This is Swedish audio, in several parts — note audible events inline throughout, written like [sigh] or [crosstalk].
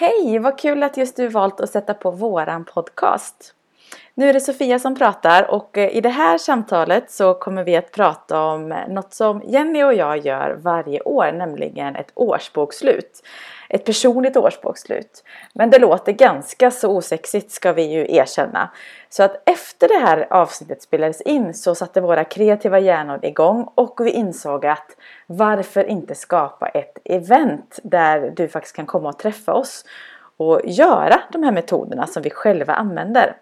Hej! Vad kul att just du valt att sätta på våran podcast. Nu är det Sofia som pratar och eh, i det här samtalet så kommer vi att prata om eh, något som Jenny och jag gör varje år, nämligen ett årsbokslut ett personligt årsbokslut. Men det låter ganska så osexigt ska vi ju erkänna. Så att efter det här avsnittet spelades in så satte våra kreativa hjärnor igång och vi insåg att varför inte skapa ett event där du faktiskt kan komma och träffa oss och göra de här metoderna som vi själva använder.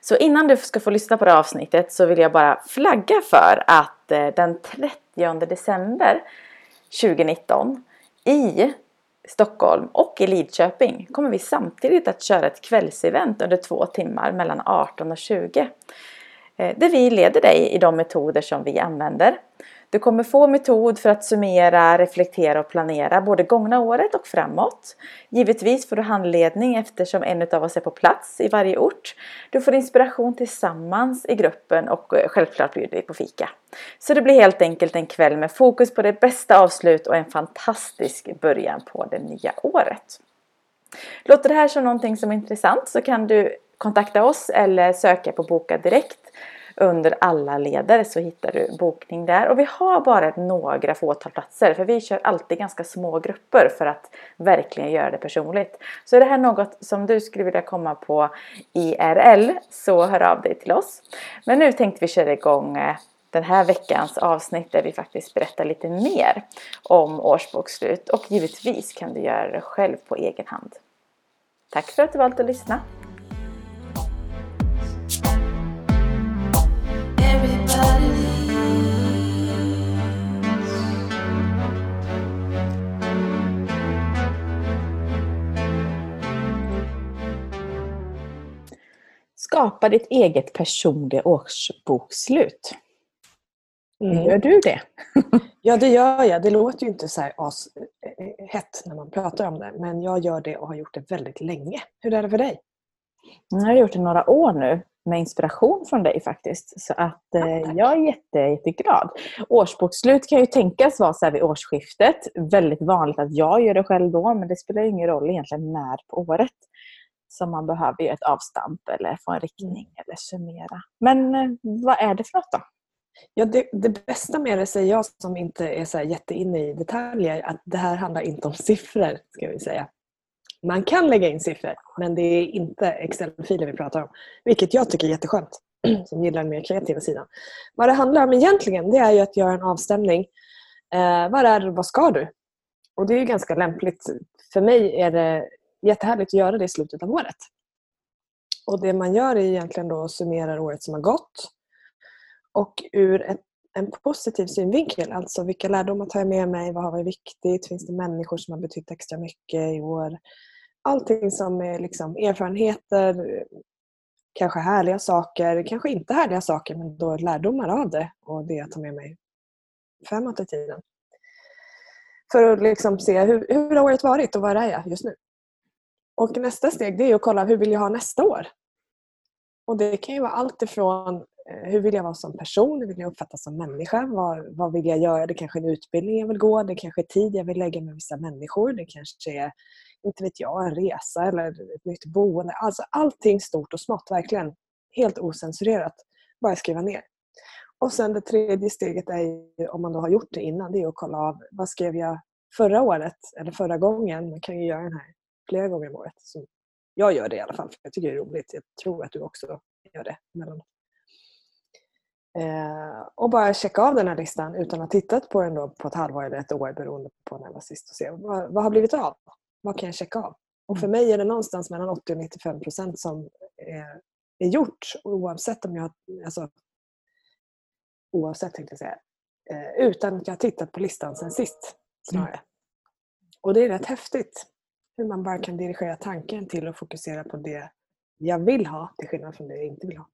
Så innan du ska få lyssna på det här avsnittet så vill jag bara flagga för att eh, den 30 december 2019 i Stockholm och i Lidköping kommer vi samtidigt att köra ett kvällsevent under två timmar mellan 18 och 20. Eh, där vi leder dig i de metoder som vi använder. Du kommer få metod för att summera, reflektera och planera både gångna året och framåt. Givetvis får du handledning eftersom en av oss är på plats i varje ort. Du får inspiration tillsammans i gruppen och eh, självklart bjuder vi på fika. Så det blir helt enkelt en kväll med fokus på det bästa avslut och en fantastisk början på det nya året. Låter det här som någonting som är intressant så kan du kontakta oss eller söka på Boka Direkt under alla leder så hittar du bokning där. Och vi har bara några fåtal platser för vi kör alltid ganska små grupper för att verkligen göra det personligt. Så är det här något som du skulle vilja komma på IRL så hör av dig till oss. Men nu tänkte vi köra igång eh, den här veckans avsnitt där vi faktiskt berättar lite mer om årsbokslut och givetvis kan du göra det själv på egen hand. Tack för att du valt att lyssna! Skapa ditt eget personliga årsbokslut. Mm. Gör du det? [laughs] ja, det gör jag. Det låter ju inte så här as eh, hett när man pratar om det, men jag gör det och har gjort det väldigt länge. Hur är det för dig? Jag har gjort det några år nu med inspiration från dig faktiskt. Så att eh, jag är jätte, jätteglad. Årsbokslut kan ju tänkas vara så här vid årsskiftet. Väldigt vanligt att jag gör det själv då, men det spelar ingen roll egentligen när på året som man behöver göra ett avstamp eller få en riktning mm. eller summera. Men eh, vad är det för något då? Ja, det, det, bästa med det säger jag som inte är så jätteinne i detaljer, att det här handlar inte om siffror. ska vi säga. Man kan lägga in siffror, men det är inte Excel-filer vi pratar om. Vilket jag tycker är jätteskönt, [clears throat] som gillar den mer kreativa sidan. Vad det handlar om egentligen, det är ju att göra en avstämning. Eh, vad är det, vad ska du? Och det är ganska lämpligt. För mig är det jättehärligt att göra det i slutet av året. Och Det man gör är egentligen då att summera året som har gått. Och ur ett, en positiv synvinkel, alltså vilka lärdomar tar jag med mig? Vad har varit viktigt? Finns det människor som har betytt extra mycket i år? Allting som är liksom erfarenheter, kanske härliga saker, kanske inte härliga saker men då lärdomar av det och det jag tar med mig framåt i tiden. För att liksom se hur, hur har året varit och var är jag just nu? Och nästa steg det är att kolla hur vill jag ha nästa år? Och Det kan ju vara allt ifrån eh, hur vill jag vara som person? Hur vill jag uppfattas som människa? Vad, vad vill jag göra? Det kanske är en utbildning jag vill gå. Det kanske är tid jag vill lägga med vissa människor. Det kanske är, inte vet jag, en resa eller ett nytt boende. Alltså allting stort och smått, verkligen. Helt osensurerat. Bara skriva ner. Och sen det tredje steget är, om man då har gjort det innan, det är att kolla av vad skrev jag förra året eller förra gången. Man kan ju göra den här flera gånger om året. Så jag gör det i alla fall, för jag tycker det är roligt. Jag tror att du också gör det emellanåt. Eh, och bara checka av den här listan utan att ha tittat på den då på ett halvår eller ett år beroende på när jag var sist och se vad, vad har blivit av? Vad kan jag checka av? Och för mm. mig är det någonstans mellan 80 och 95 procent som är, är gjort oavsett om jag alltså, oavsett tänkte jag säga, eh, utan att jag har tittat på listan sen sist snarare. Mm. Och det är rätt häftigt hur man bara kan dirigera tanken till att fokusera på det jag vill ha till skillnad från det jag inte vill ha.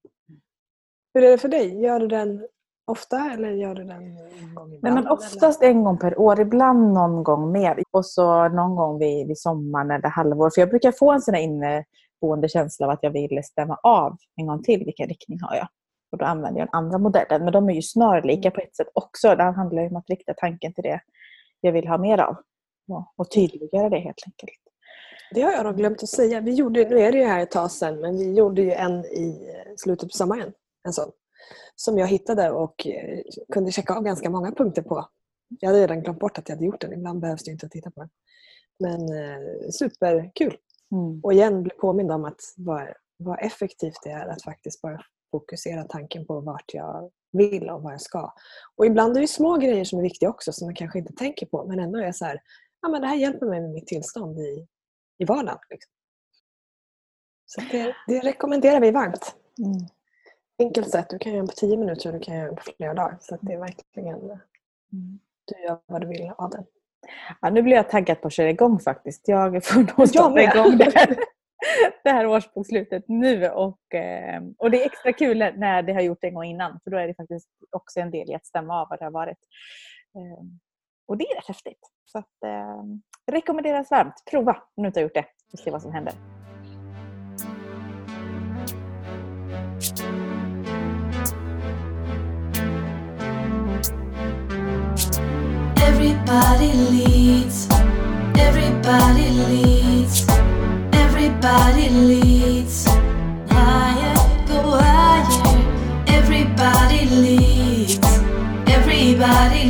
Hur är det för dig? Gör du den ofta eller gör du den en gång ibland? Nej, men oftast en gång per år, ibland någon gång mer. Och så någon gång vid, vid sommaren eller halvår. För jag brukar få en sån här inneboende känsla av att jag vill stämma av en gång till. Vilken riktning har jag? Och då använder jag den andra modellen. Men de är ju snarlika på ett sätt också. Det handlar om att rikta tanken till det jag vill ha mer av. Och tydliggöra det helt enkelt. Det har jag nog glömt att säga. Vi gjorde, nu är det ju här ett tag sedan, men vi gjorde ju en i slutet på sommaren. En sån. Som jag hittade och eh, kunde checka av ganska många punkter på. Jag hade redan glömt bort att jag hade gjort den. Ibland behövs det inte att titta på den. Men eh, superkul. Mm. Och igen bli påmind om att vad, vad effektivt det är att faktiskt bara fokusera tanken på vart jag vill och vad jag ska. Och ibland är det små grejer som är viktiga också som man kanske inte tänker på men ändå är så här, ja men det här hjälper mig med mitt tillstånd i, i vardagen. Liksom. Så det, det rekommenderar vi varmt. Mm. Enkelt sätt, du kan göra den på tio minuter och du kan göra den på flera dagar. Så det är verkligen, Mm. du gör vad du vill av den. Ja, nu blir jag taggad på att köra igång faktiskt. Jag får nog starta med. igång det här, det här årsbokslutet nu. Och, eh, och det är extra kul när- det har gjort det en gång innan. För då är det faktiskt också en del i att stämma av vad det har varit. Eh, Och det är rätt häftigt. Så att, eh, rekommenderas varmt. Prova om du inte har gjort det och se vad som händer. Everybody leads. Everybody leads. Everybody leads. Higher, go higher. Everybody leads. Everybody.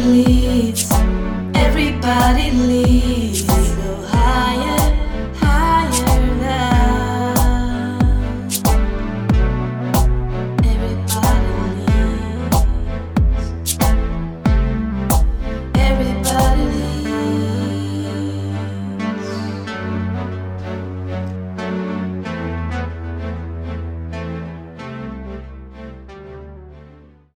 God leaves.